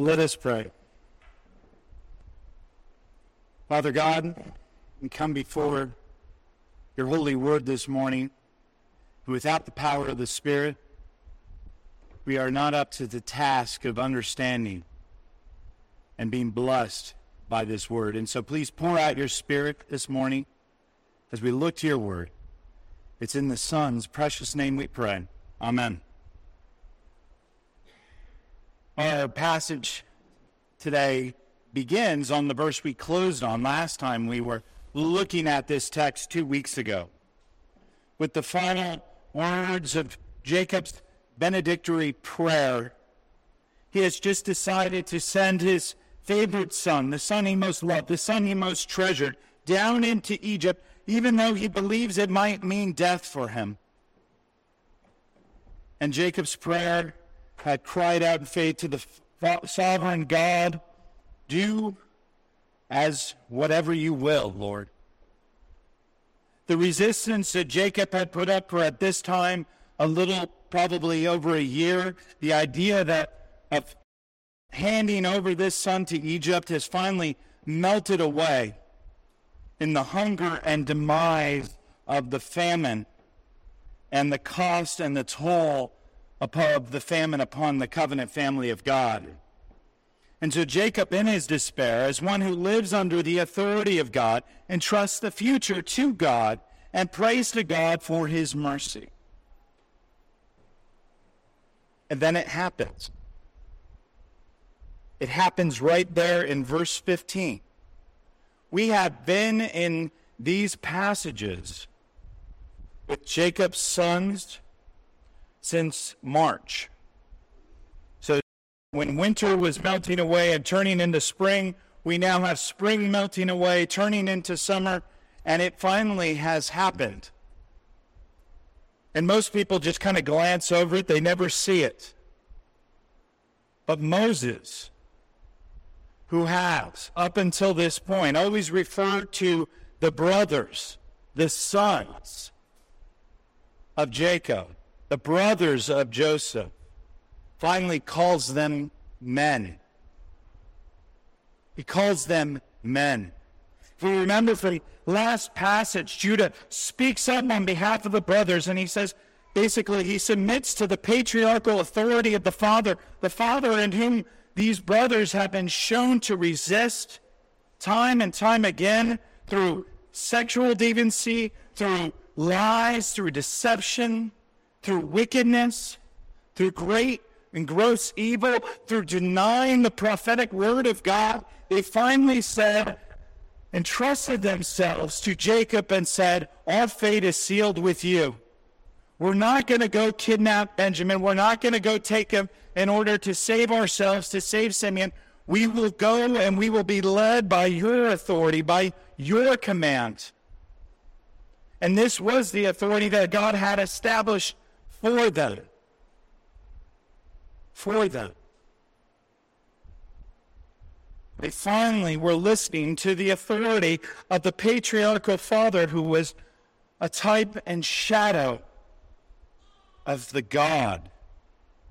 Let us pray. Father God, we come before your holy word this morning. Without the power of the Spirit, we are not up to the task of understanding and being blessed by this word. And so please pour out your Spirit this morning as we look to your word. It's in the Son's precious name we pray. Amen. Our passage today begins on the verse we closed on last time we were looking at this text two weeks ago with the final words of Jacob's benedictory prayer. He has just decided to send his favorite son, the son he most loved, the son he most treasured, down into Egypt, even though he believes it might mean death for him. And Jacob's prayer had cried out in faith to the sovereign God, Do as whatever you will, Lord. The resistance that Jacob had put up for at this time a little, probably over a year, the idea that of handing over this son to Egypt has finally melted away in the hunger and demise of the famine and the cost and the toll of the famine upon the covenant family of God. And so Jacob, in his despair, as one who lives under the authority of God, entrusts the future to God and prays to God for his mercy. And then it happens. It happens right there in verse 15. We have been in these passages with Jacob's sons since March. So when winter was melting away and turning into spring, we now have spring melting away, turning into summer, and it finally has happened. And most people just kind of glance over it, they never see it. But Moses, who has, up until this point, always referred to the brothers, the sons of Jacob, the brothers of Joseph, finally calls them men. He calls them men. If we remember from last passage, Judah speaks up on behalf of the brothers and he says, basically, he submits to the patriarchal authority of the father, the father in whom these brothers have been shown to resist time and time again through sexual deviancy, through lies, through deception, through wickedness, through great and gross evil, through denying the prophetic word of God, they finally said, entrusted themselves to Jacob and said, Our fate is sealed with you. We're not going to go kidnap Benjamin. We're not going to go take him in order to save ourselves, to save Simeon. We will go and we will be led by your authority, by your command. And this was the authority that God had established for them. For them. They finally were listening to the authority of the patriarchal father who was a type and shadow of the God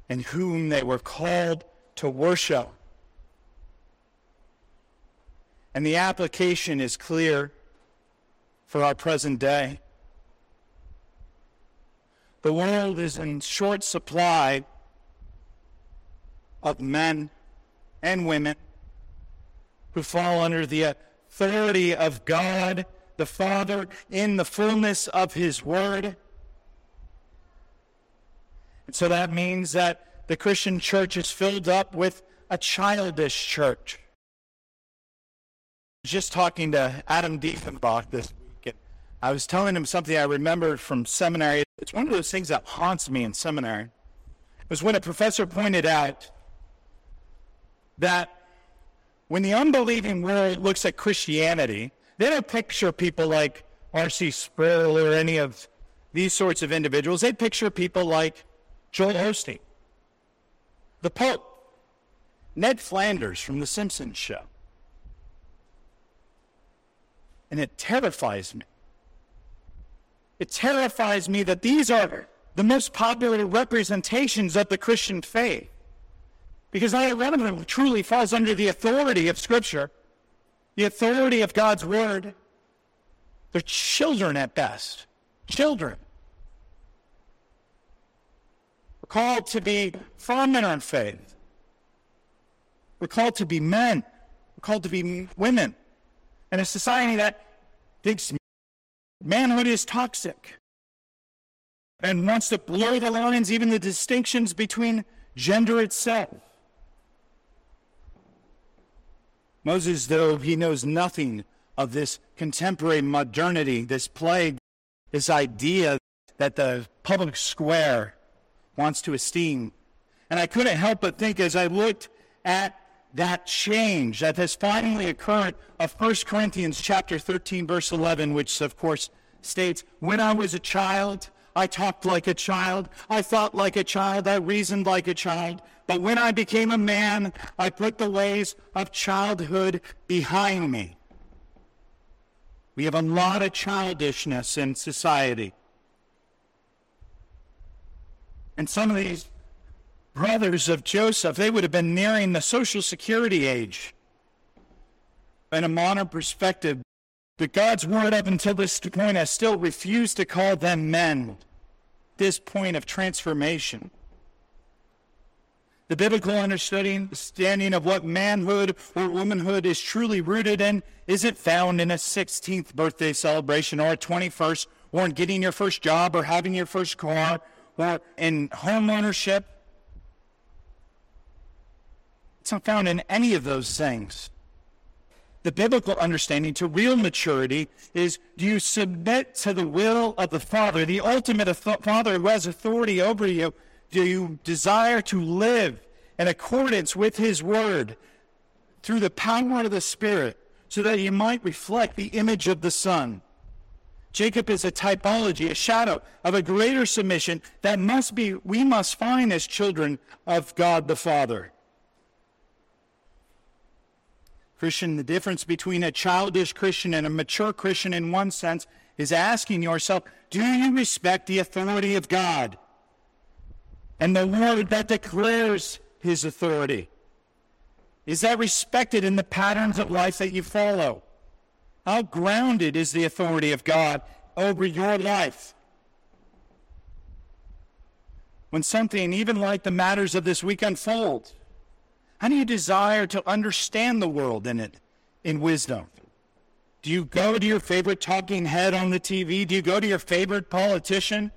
in whom they were called to worship. And the application is clear for our present day. The world is in short supply of men and women who fall under the authority of God the Father in the fullness of His Word. And so that means that the Christian church is filled up with a childish church. Just talking to Adam Diefenbach this I was telling him something I remembered from seminary. It's one of those things that haunts me in seminary. It was when a professor pointed out that when the unbelieving world looks at Christianity, they don't picture people like R.C. Sproul or any of these sorts of individuals. They picture people like Joel Osteen, the Pope, Ned Flanders from The Simpsons Show. And it terrifies me it terrifies me that these are the most popular representations of the Christian faith. Because not one of them truly falls under the authority of Scripture, the authority of God's Word. They're children at best. Children. We're called to be firm in our faith. We're called to be men. We're called to be women. In a society that thinks manhood is toxic and wants to blur the lines, even the distinctions between gender itself. Moses, though he knows nothing of this contemporary modernity, this plague, this idea that the public square wants to esteem. And I couldn't help but think as I looked at that change that has finally occurred of 1 Corinthians chapter 13 verse 11 which of course states when I was a child I talked like a child I thought like a child I reasoned like a child but when I became a man I put the ways of childhood behind me. We have a lot of childishness in society. And some of these brothers of Joseph, they would have been nearing the Social Security age. In a modern perspective, but God's word up until this point has still refused to call them men. This point of transformation. The biblical understanding of what manhood or womanhood is truly rooted in isn't found in a 16th birthday celebration or a 21st or in getting your first job or having your first car or in home ownership it's not found in any of those things. The biblical understanding to real maturity is do you submit to the will of the Father, the ultimate Father who has authority over you? Do you desire to live in accordance with His Word through the power of the Spirit so that you might reflect the image of the Son? Jacob is a typology, a shadow of a greater submission that must be, we must find as children of God the Father. Christian, the difference between a childish Christian and a mature Christian in one sense is asking yourself, do you respect the authority of God and the word that declares his authority? Is that respected in the patterns of life that you follow? How grounded is the authority of God over your life? When something, even like the matters of this week, unfolds, how do you desire to understand the world in it in wisdom? Do you go to your favorite talking head on the TV? Do you go to your favorite politician?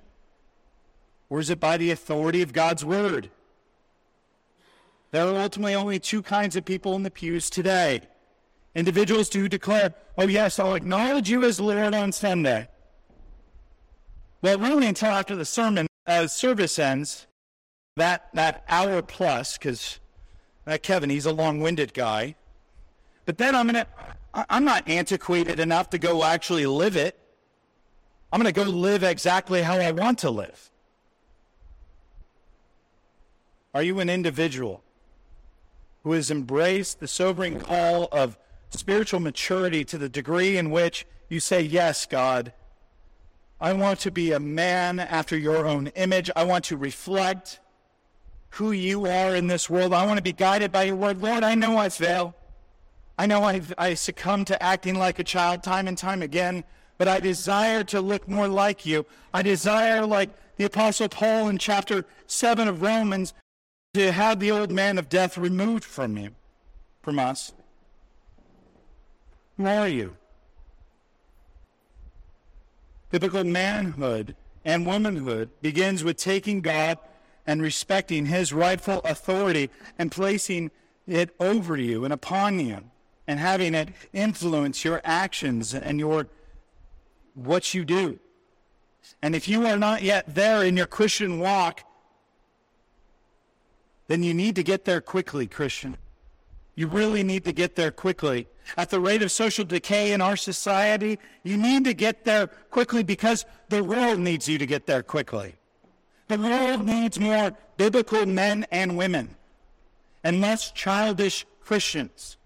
Or is it by the authority of God's word? There are ultimately only two kinds of people in the pews today individuals who declare, Oh, yes, I'll acknowledge you as Lord on Sunday. Well, really, until after the sermon, as service ends, that, that hour plus, because uh, Kevin, he's a long-winded guy. But then I'm gonna, I'm not antiquated enough to go actually live it. I'm gonna go live exactly how I want to live. Are you an individual who has embraced the sobering call of spiritual maturity to the degree in which you say, Yes, God, I want to be a man after your own image. I want to reflect who you are in this world. I want to be guided by your word. Lord, I know I fail. I know I've, I succumb to acting like a child time and time again, but I desire to look more like you. I desire, like the Apostle Paul in chapter 7 of Romans, to have the old man of death removed from you, from us. Who are you? Biblical manhood and womanhood begins with taking God and respecting his rightful authority and placing it over you and upon you and having it influence your actions and your what you do. And if you are not yet there in your Christian walk, then you need to get there quickly, Christian. You really need to get there quickly. At the rate of social decay in our society, you need to get there quickly because the world needs you to get there quickly. The world needs more biblical men and women and less childish Christians.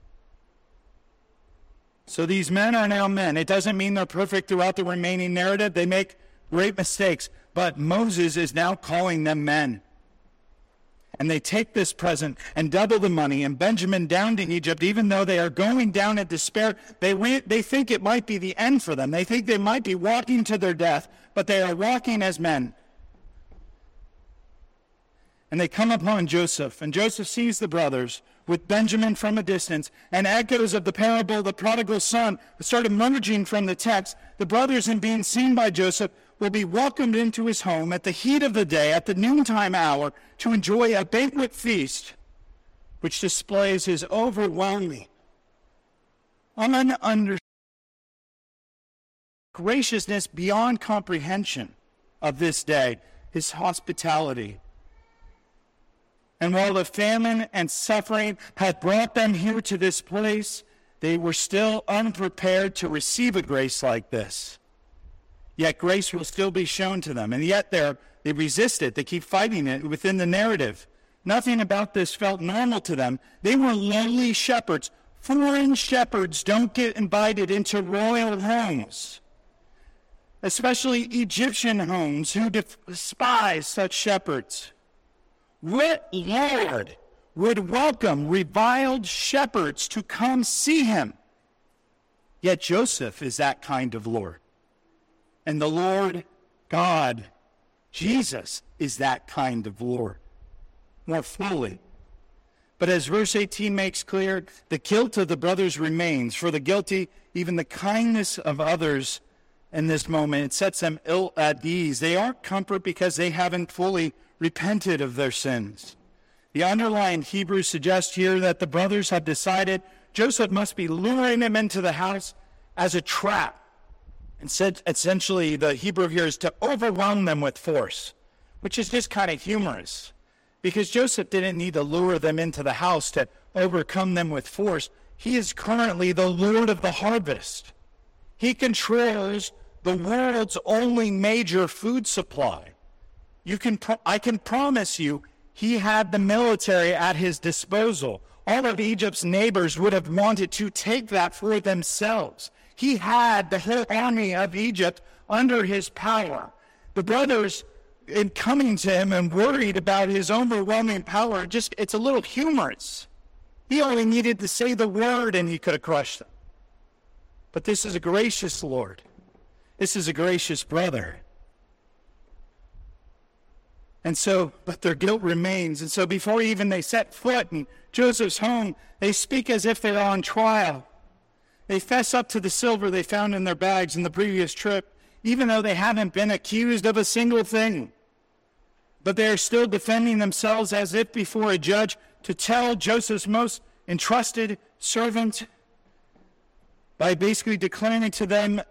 So these men are now men. It doesn't mean they're perfect throughout the remaining narrative. They make great mistakes. But Moses is now calling them men. And they take this present and double the money and Benjamin down to Egypt, even though they are going down in despair. They, they think it might be the end for them. They think they might be walking to their death, but they are walking as men. And they come upon Joseph, and Joseph sees the brothers with Benjamin from a distance, and echoes of the parable of the prodigal son start emerging from the text. The brothers, in being seen by Joseph, will be welcomed into his home at the heat of the day, at the noontime hour, to enjoy a banquet feast, which displays his overwhelming, ununderstood graciousness beyond comprehension of this day, his hospitality and while the famine and suffering had brought them here to this place, they were still unprepared to receive a grace like this. Yet grace will still be shown to them. And yet they resist it. They keep fighting it within the narrative. Nothing about this felt normal to them. They were lowly shepherds. Foreign shepherds don't get invited into royal homes, especially Egyptian homes who despise such shepherds. What Lord would welcome reviled shepherds to come see him? Yet Joseph is that kind of Lord. And the Lord God, Jesus, is that kind of Lord more fully. But as verse 18 makes clear, the guilt of the brothers remains. For the guilty, even the kindness of others in this moment, it sets them ill at ease. They aren't comfort because they haven't fully repented of their sins. The underlying Hebrew suggests here that the brothers have decided Joseph must be luring them into the house as a trap. And said essentially the Hebrew here is to overwhelm them with force, which is just kind of humorous. Because Joseph didn't need to lure them into the house to overcome them with force. He is currently the Lord of the harvest. He controls the world's only major food supply. You can, I can promise you, he had the military at his disposal. All of Egypt's neighbors would have wanted to take that for themselves. He had the whole army of Egypt under his power. The brothers, in coming to him and worried about his overwhelming power, just it's a little humorous. He only needed to say the word and he could have crushed them. But this is a gracious Lord. This is a gracious brother. And so, but their guilt remains. And so before even they set foot in Joseph's home, they speak as if they're on trial. They fess up to the silver they found in their bags in the previous trip, even though they haven't been accused of a single thing. But they are still defending themselves as if before a judge to tell Joseph's most entrusted servant by basically declaring to them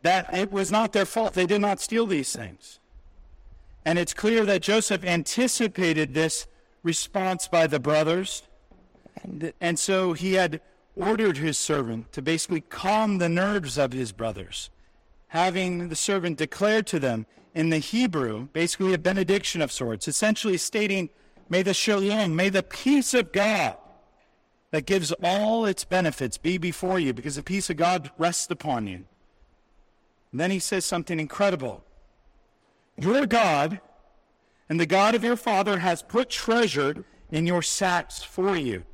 that it was not their fault. They did not steal these things. And it's clear that Joseph anticipated this response by the brothers. And, and so he had ordered his servant to basically calm the nerves of his brothers, having the servant declare to them in the Hebrew, basically a benediction of sorts, essentially stating, May the shalom, may the peace of God that gives all its benefits be before you, because the peace of God rests upon you. And then he says something incredible. Your God and the God of your father has put treasure in your sacks for you.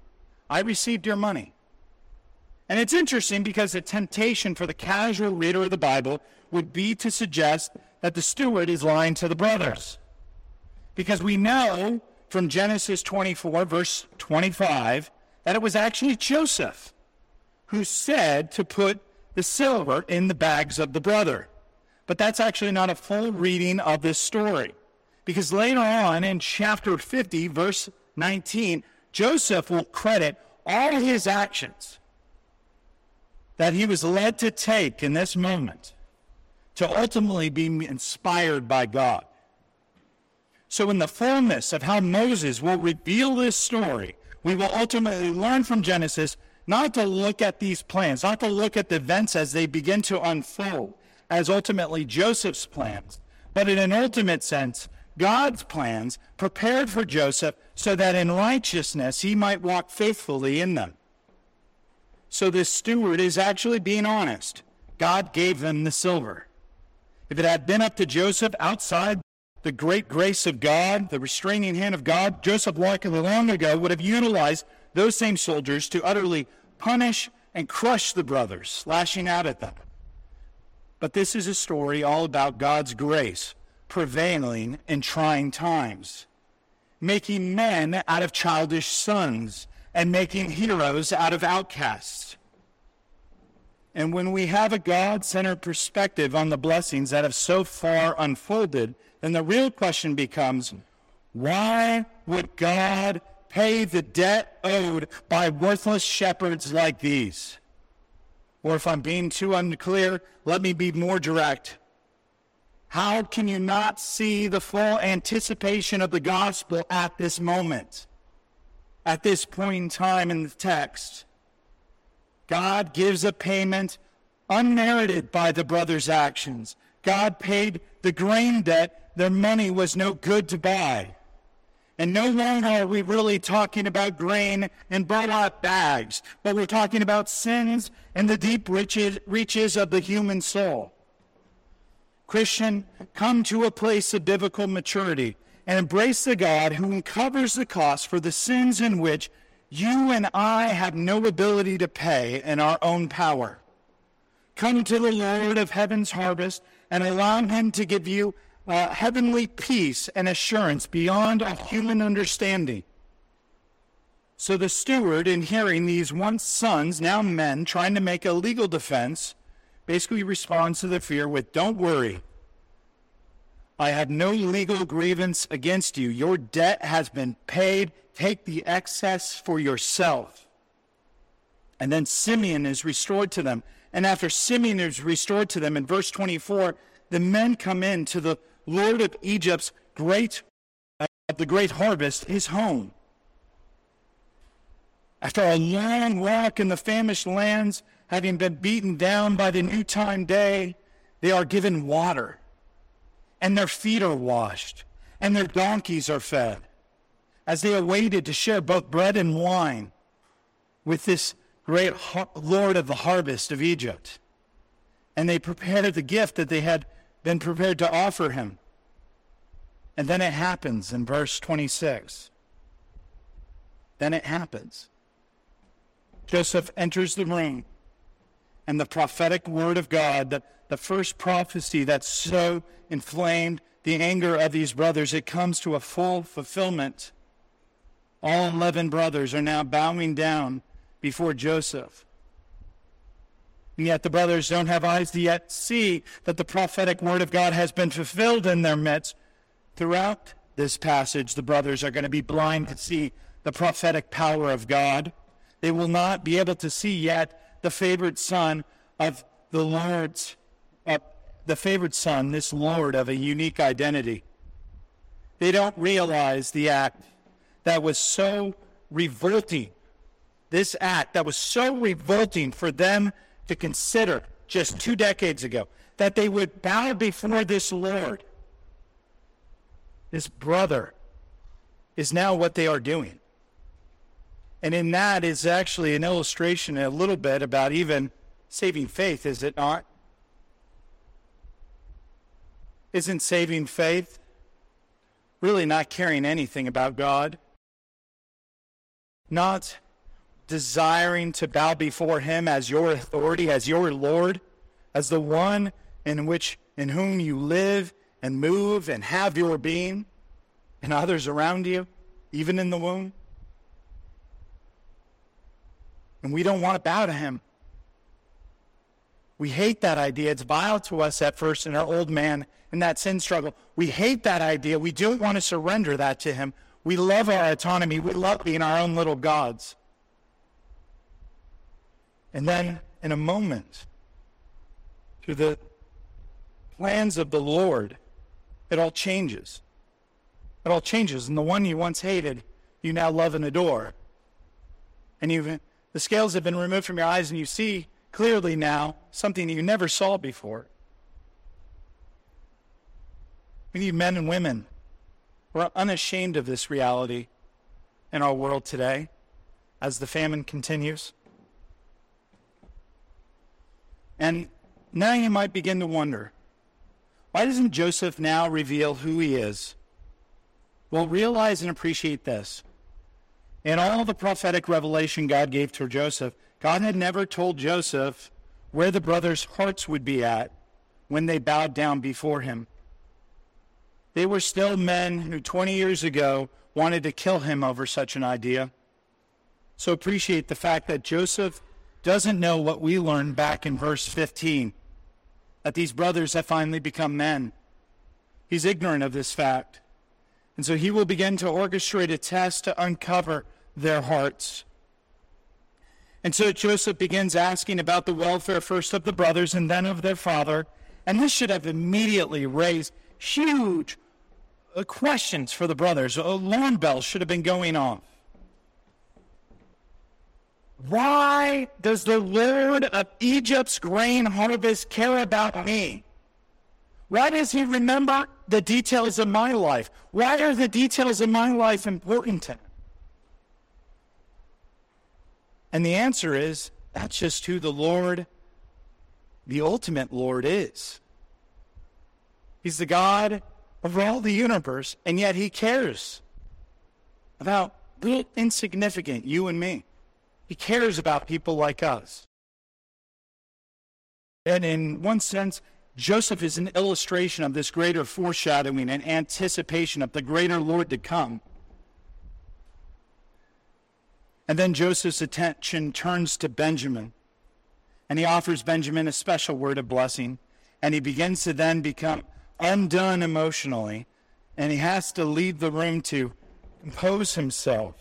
I received your money. And it's interesting because the temptation for the casual reader of the Bible would be to suggest that the steward is lying to the brothers. Because we know from Genesis 24, verse 25, that it was actually Joseph who said to put the silver in the bags of the brother. But that's actually not a full reading of this story. Because later on in chapter 50, verse 19, Joseph will credit all his actions that he was led to take in this moment to ultimately be inspired by God. So, in the fullness of how Moses will reveal this story, we will ultimately learn from Genesis not to look at these plans, not to look at the events as they begin to unfold, as ultimately Joseph's plans, but in an ultimate sense, God's plans prepared for Joseph so that in righteousness he might walk faithfully in them. So this steward is actually being honest. God gave them the silver. If it had been up to Joseph outside the great grace of God, the restraining hand of God, Joseph likely long ago would have utilized those same soldiers to utterly punish and crush the brothers, lashing out at them. But this is a story all about God's grace prevailing in trying times, making men out of childish sons and making heroes out of outcasts. And when we have a God centered perspective on the blessings that have so far unfolded, then the real question becomes why would God pay the debt owed by worthless shepherds like these? Or if I'm being too unclear, let me be more direct. How can you not see the full anticipation of the gospel at this moment? At this point in time in the text? God gives a payment unmerited by the brothers' actions. God paid the grain debt their money was no good to buy. And no longer are we really talking about grain and burlap bags, but we're talking about sins and the deep reaches of the human soul. Christian, come to a place of biblical maturity and embrace the God who covers the cost for the sins in which you and I have no ability to pay in our own power. Come to the Lord of heaven's harvest and allow him to give you uh, heavenly peace and assurance beyond a human understanding. So the steward, in hearing these once sons, now men, trying to make a legal defense, basically responds to the fear with, Don't worry. I have no legal grievance against you. Your debt has been paid. Take the excess for yourself. And then Simeon is restored to them. And after Simeon is restored to them, in verse 24, the men come in to the Lord of Egypt's great, uh, the great harvest, his home. After a long walk in the famished lands, having been beaten down by the new time day, they are given water, and their feet are washed, and their donkeys are fed, as they awaited to share both bread and wine with this great Lord of the harvest of Egypt. And they prepared the gift that they had been prepared to offer him. And then it happens in verse 26. Then it happens. Joseph enters the room, and the prophetic word of God, the, the first prophecy that so inflamed the anger of these brothers, it comes to a full fulfillment. All 11 brothers are now bowing down before Joseph. And yet the brothers don't have eyes to yet see that the prophetic word of God has been fulfilled in their midst. Throughout this passage, the brothers are going to be blind to see the prophetic power of God. They will not be able to see yet the favored son of the Lord's, uh, the favored son, this Lord of a unique identity. They don't realize the act that was so revolting, this act that was so revolting for them to consider just two decades ago that they would bow before this Lord, this brother, is now what they are doing. And in that is actually an illustration a little bit about even saving faith, is it not? Isn't saving faith really not caring anything about God? Not desiring to bow before him as your authority, as your Lord, as the one in which in whom you live and move and have your being, and others around you, even in the womb. And we don't want to bow to him. We hate that idea. It's vile to us at first in our old man in that sin struggle. We hate that idea. We don't want to surrender that to him. We love our autonomy. We love being our own little gods. And then, in a moment, through the plans of the Lord, it all changes. It all changes. And the one you once hated, you now love and adore. And you've, the scales have been removed from your eyes, and you see clearly now something you never saw before. We need men and women who are unashamed of this reality in our world today as the famine continues. And now you might begin to wonder Why doesn't Joseph now reveal who he is? Well, realize and appreciate this. In all the prophetic revelation God gave to Joseph, God had never told Joseph where the brothers' hearts would be at when they bowed down before him. They were still men who 20 years ago wanted to kill him over such an idea. So appreciate the fact that Joseph doesn't know what we learned back in verse 15 that these brothers have finally become men. He's ignorant of this fact. And so he will begin to orchestrate a test to uncover their hearts. And so Joseph begins asking about the welfare first of the brothers and then of their father. And this should have immediately raised huge questions for the brothers. A alarm bells should have been going off. Why does the Lord of Egypt's grain harvest care about me? Why does he remember the details of my life? Why are the details of my life important to him? And the answer is that's just who the Lord, the ultimate Lord, is. He's the God of all the universe, and yet he cares about little insignificant you and me. He cares about people like us. And in one sense, Joseph is an illustration of this greater foreshadowing and anticipation of the greater Lord to come. And then Joseph's attention turns to Benjamin, and he offers Benjamin a special word of blessing, and he begins to then become undone emotionally, and he has to leave the room to compose himself.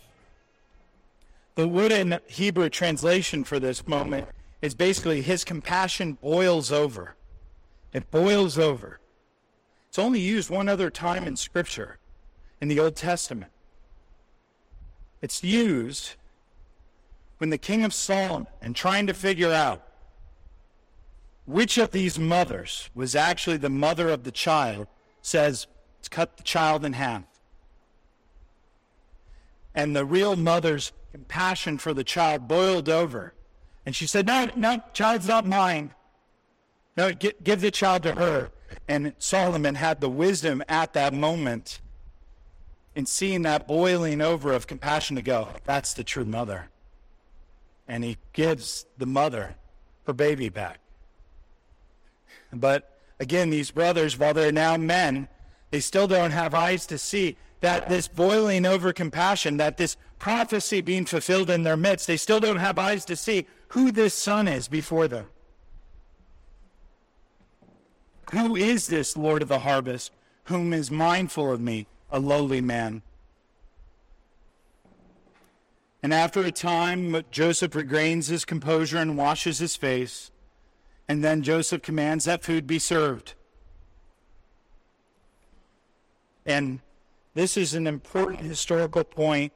The wooden Hebrew translation for this moment is basically his compassion boils over. It boils over. It's only used one other time in Scripture, in the Old Testament. It's used when the king of Solomon, and trying to figure out which of these mothers was actually the mother of the child, says, cut the child in half. And the real mother's compassion for the child boiled over. And she said, No, no, child's not mine. No, give, give the child to her. And Solomon had the wisdom at that moment in seeing that boiling over of compassion to go, That's the true mother. And he gives the mother her baby back. But again, these brothers, while they're now men, they still don't have eyes to see that this boiling over compassion, that this prophecy being fulfilled in their midst, they still don't have eyes to see who this son is before them. Who is this Lord of the harvest, whom is mindful of me, a lowly man? And after a time, Joseph regains his composure and washes his face. And then Joseph commands that food be served. And this is an important historical point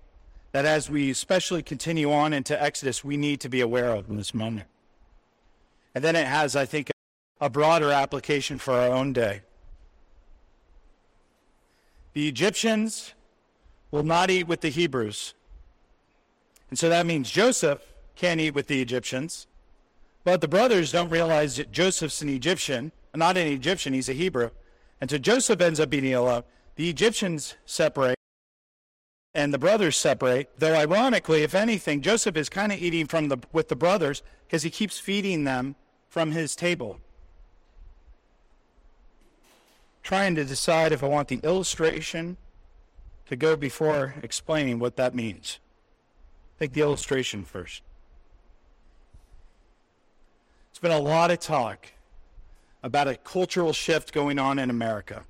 that as we especially continue on into Exodus, we need to be aware of in this moment. And then it has, I think, a broader application for our own day. The Egyptians will not eat with the Hebrews. And so that means Joseph can't eat with the Egyptians. But the brothers don't realize that Joseph's an Egyptian, not an Egyptian, he's a Hebrew. And so Joseph ends up eating alone. The Egyptians separate and the brothers separate. Though ironically, if anything, Joseph is kind of eating from the with the brothers because he keeps feeding them from his table. Trying to decide if I want the illustration to go before explaining what that means. Take the illustration first. It's been a lot of talk about a cultural shift going on in America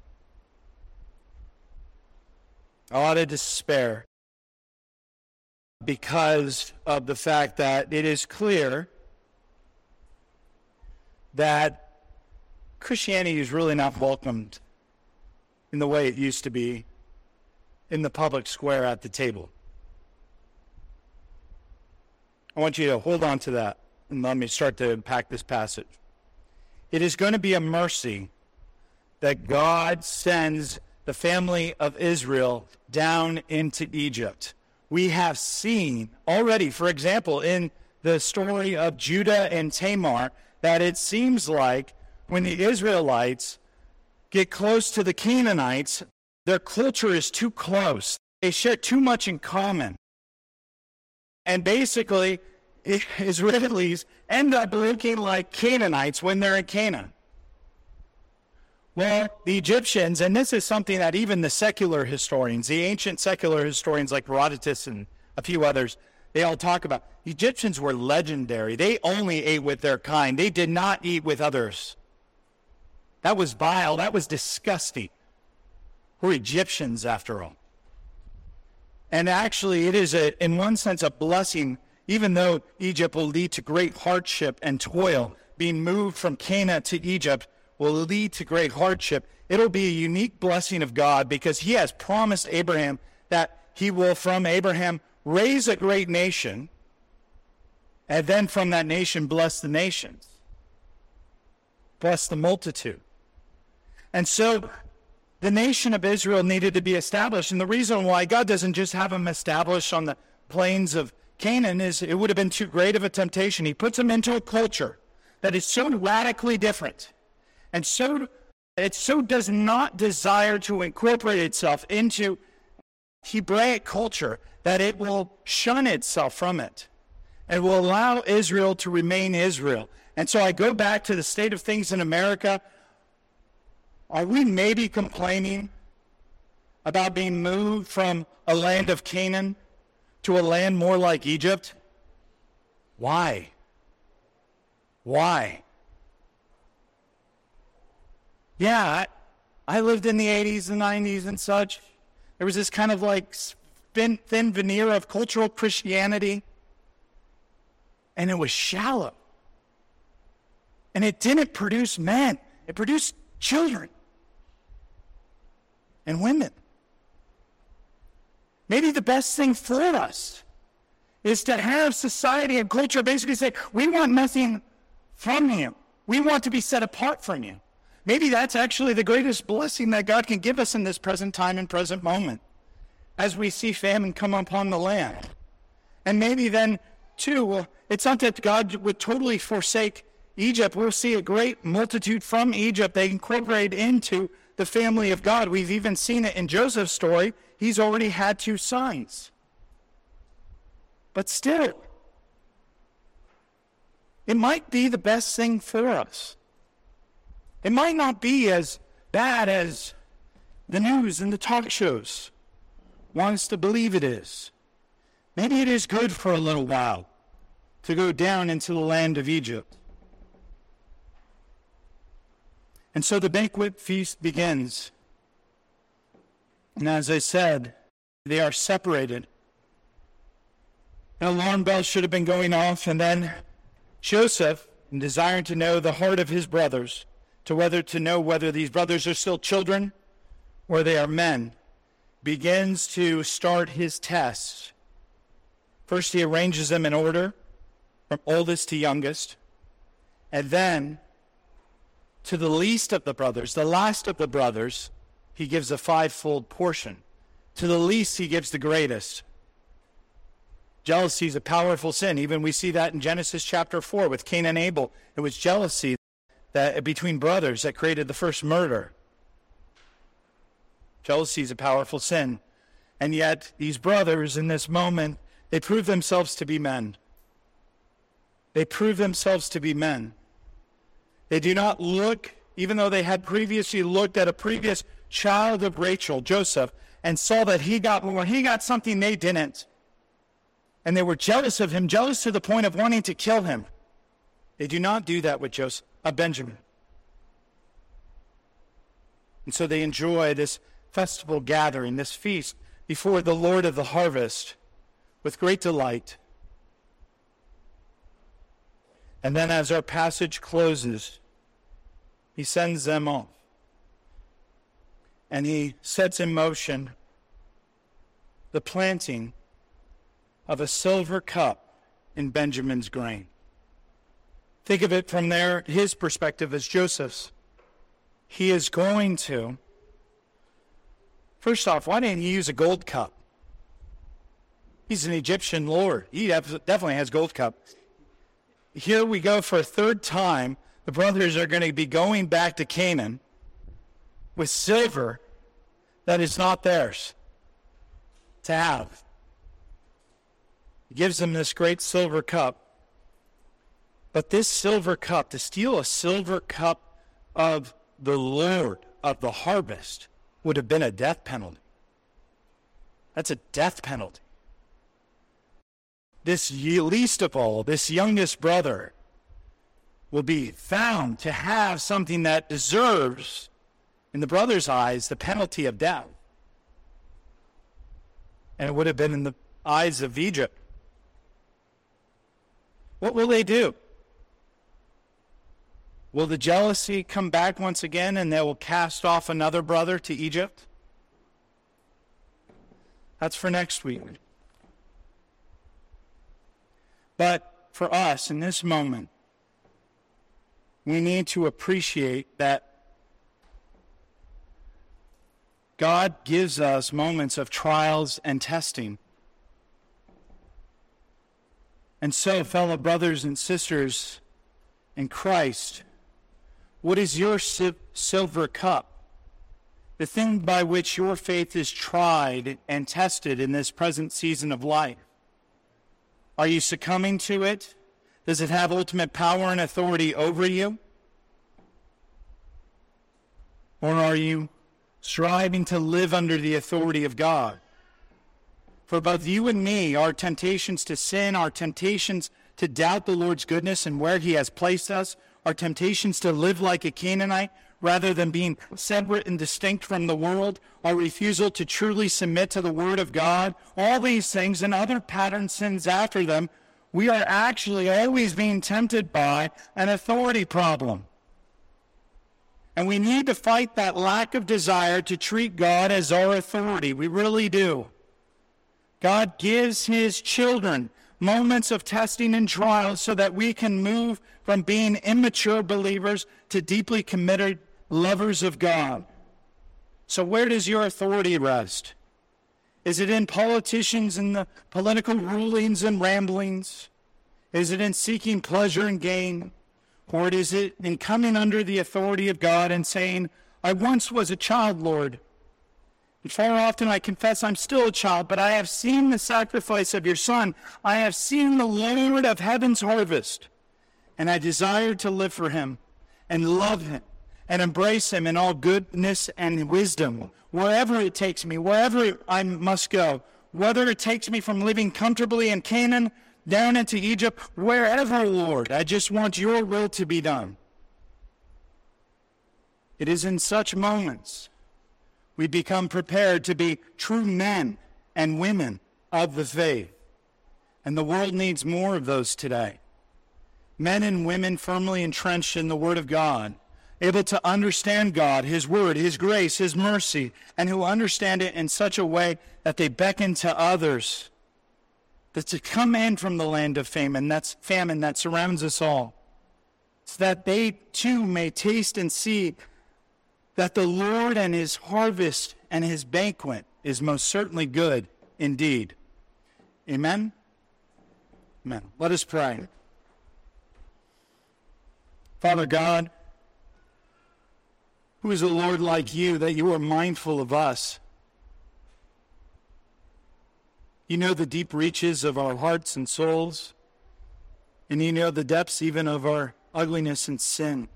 a lot of despair because of the fact that it is clear that Christianity is really not welcomed in the way it used to be in the public square at the table. I want you to hold on to that and let me start to unpack this passage. It is going to be a mercy that God sends the family of Israel down into Egypt. We have seen already, for example, in the story of Judah and Tamar, that it seems like when the Israelites get close to the Canaanites, their culture is too close. They share too much in common. And basically, Israelis end up looking like Canaanites when they're in Canaan. Well, the Egyptians, and this is something that even the secular historians, the ancient secular historians like Herodotus and a few others, they all talk about. Egyptians were legendary. They only ate with their kind. They did not eat with others. That was vile. That was disgusting. We're Egyptians, after all. And actually, it is, a, in one sense, a blessing, even though Egypt will lead to great hardship and toil. Being moved from Canaan to Egypt will lead to great hardship. It'll be a unique blessing of God because He has promised Abraham that He will, from Abraham, raise a great nation, and then from that nation, bless the nations, bless the multitude. And so the nation of Israel needed to be established. And the reason why God doesn't just have them established on the plains of Canaan is it would have been too great of a temptation. He puts them into a culture that is so radically different and so it so does not desire to incorporate itself into Hebraic culture that it will shun itself from it and will allow Israel to remain Israel. And so I go back to the state of things in America are we maybe complaining about being moved from a land of Canaan to a land more like Egypt? Why? Why? Yeah, I, I lived in the 80s and 90s and such. There was this kind of like thin, thin veneer of cultural Christianity, and it was shallow. And it didn't produce men, it produced children and women. Maybe the best thing for us is to have society and culture basically say, we want nothing from you. We want to be set apart from you. Maybe that's actually the greatest blessing that God can give us in this present time and present moment as we see famine come upon the land. And maybe then, too, it's not that God would totally forsake Egypt. We'll see a great multitude from Egypt they incorporate into the family of God. We've even seen it in Joseph's story. He's already had two sons. But still, it might be the best thing for us. It might not be as bad as the news and the talk shows wants to believe it is. Maybe it is good for a little while to go down into the land of Egypt. And so the banquet feast begins. And as I said, they are separated. An alarm bell should have been going off, and then Joseph, in desiring to know the heart of his brothers, to whether to know whether these brothers are still children or they are men, begins to start his test. First, he arranges them in order from oldest to youngest, and then to the least of the brothers, the last of the brothers, he gives a fivefold portion. To the least, he gives the greatest. Jealousy is a powerful sin. Even we see that in Genesis chapter 4 with Cain and Abel. It was jealousy that between brothers that created the first murder. Jealousy is a powerful sin. And yet, these brothers in this moment, they prove themselves to be men. They prove themselves to be men. They do not look, even though they had previously looked at a previous child of Rachel, Joseph, and saw that he got more. He got something they didn't. And they were jealous of him, jealous to the point of wanting to kill him. They do not do that with Joseph, Benjamin. And so they enjoy this festival gathering, this feast before the Lord of the harvest with great delight. And then, as our passage closes, he sends them off. And he sets in motion the planting of a silver cup in Benjamin's grain. Think of it from there, his perspective as Joseph's. He is going to, first off, why didn't he use a gold cup? He's an Egyptian lord. He definitely has gold cup here we go for a third time. The brothers are going to be going back to Canaan. with silver that is not theirs to have. He gives them this great silver cup. But this silver cup, to steal a silver cup of the Lord of the harvest, would have been a death penalty. That's a death penalty. This least of all, this youngest brother, will be found to have something that deserves, in the brother's eyes, the penalty of death. And it would have been in the eyes of Egypt. What will they do? Will the jealousy come back once again and they will cast off another brother to Egypt? That's for next week. But for us in this moment, we need to appreciate that God gives us moments of trials and testing. And so, fellow brothers and sisters in Christ, what is your silver cup? The thing by which your faith is tried and tested in this present season of life. Are you succumbing to it? Does it have ultimate power and authority over you? Or are you striving to live under the authority of God? For both you and me, our temptations to sin, our temptations to doubt the Lord's goodness and where He has placed us, our temptations to live like a Canaanite rather than being separate and distinct from the world, our refusal to truly submit to the Word of God, all these things and other pattern sins after them we are actually always being tempted by an authority problem. And we need to fight that lack of desire to treat God as our authority. We really do. God gives his children moments of testing and trials so that we can move from being immature believers to deeply committed lovers of God. So, where does your authority rest? Is it in politicians and the political rulings and ramblings? Is it in seeking pleasure and gain? Or is it in coming under the authority of God and saying, I once was a child, Lord. And far often I confess I'm still a child, but I have seen the sacrifice of your Son. I have seen the Lord of heaven's harvest. And I desire to live for him and love him and embrace him in all goodness and wisdom, wherever it takes me, wherever I must go, whether it takes me from living comfortably in Canaan down into Egypt, wherever, Lord. I just want your will to be done. It is in such moments we become prepared to be true men and women of the faith. And the world needs more of those today. Men and women firmly entrenched in the Word of God able to understand God, His Word, His grace, His mercy, and who understand it in such a way that they beckon to others that to come in from the land of famine, that's famine that surrounds us all, so that they too may taste and see that the Lord and His harvest and His banquet is most certainly good indeed. Amen? Amen. Let us pray. Father God, who is a Lord like you that you are mindful of us? You know the deep reaches of our hearts and souls, and you know the depths even of our ugliness and sin.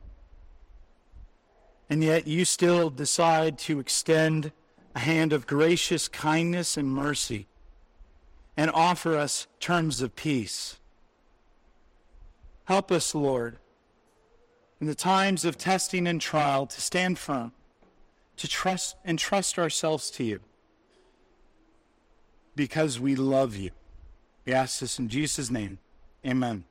And yet you still decide to extend a hand of gracious kindness and mercy and offer us terms of peace. Help us, Lord in the times of testing and trial to stand firm, to trust and trust ourselves to you because we love you. We ask this in Jesus' name. Amen.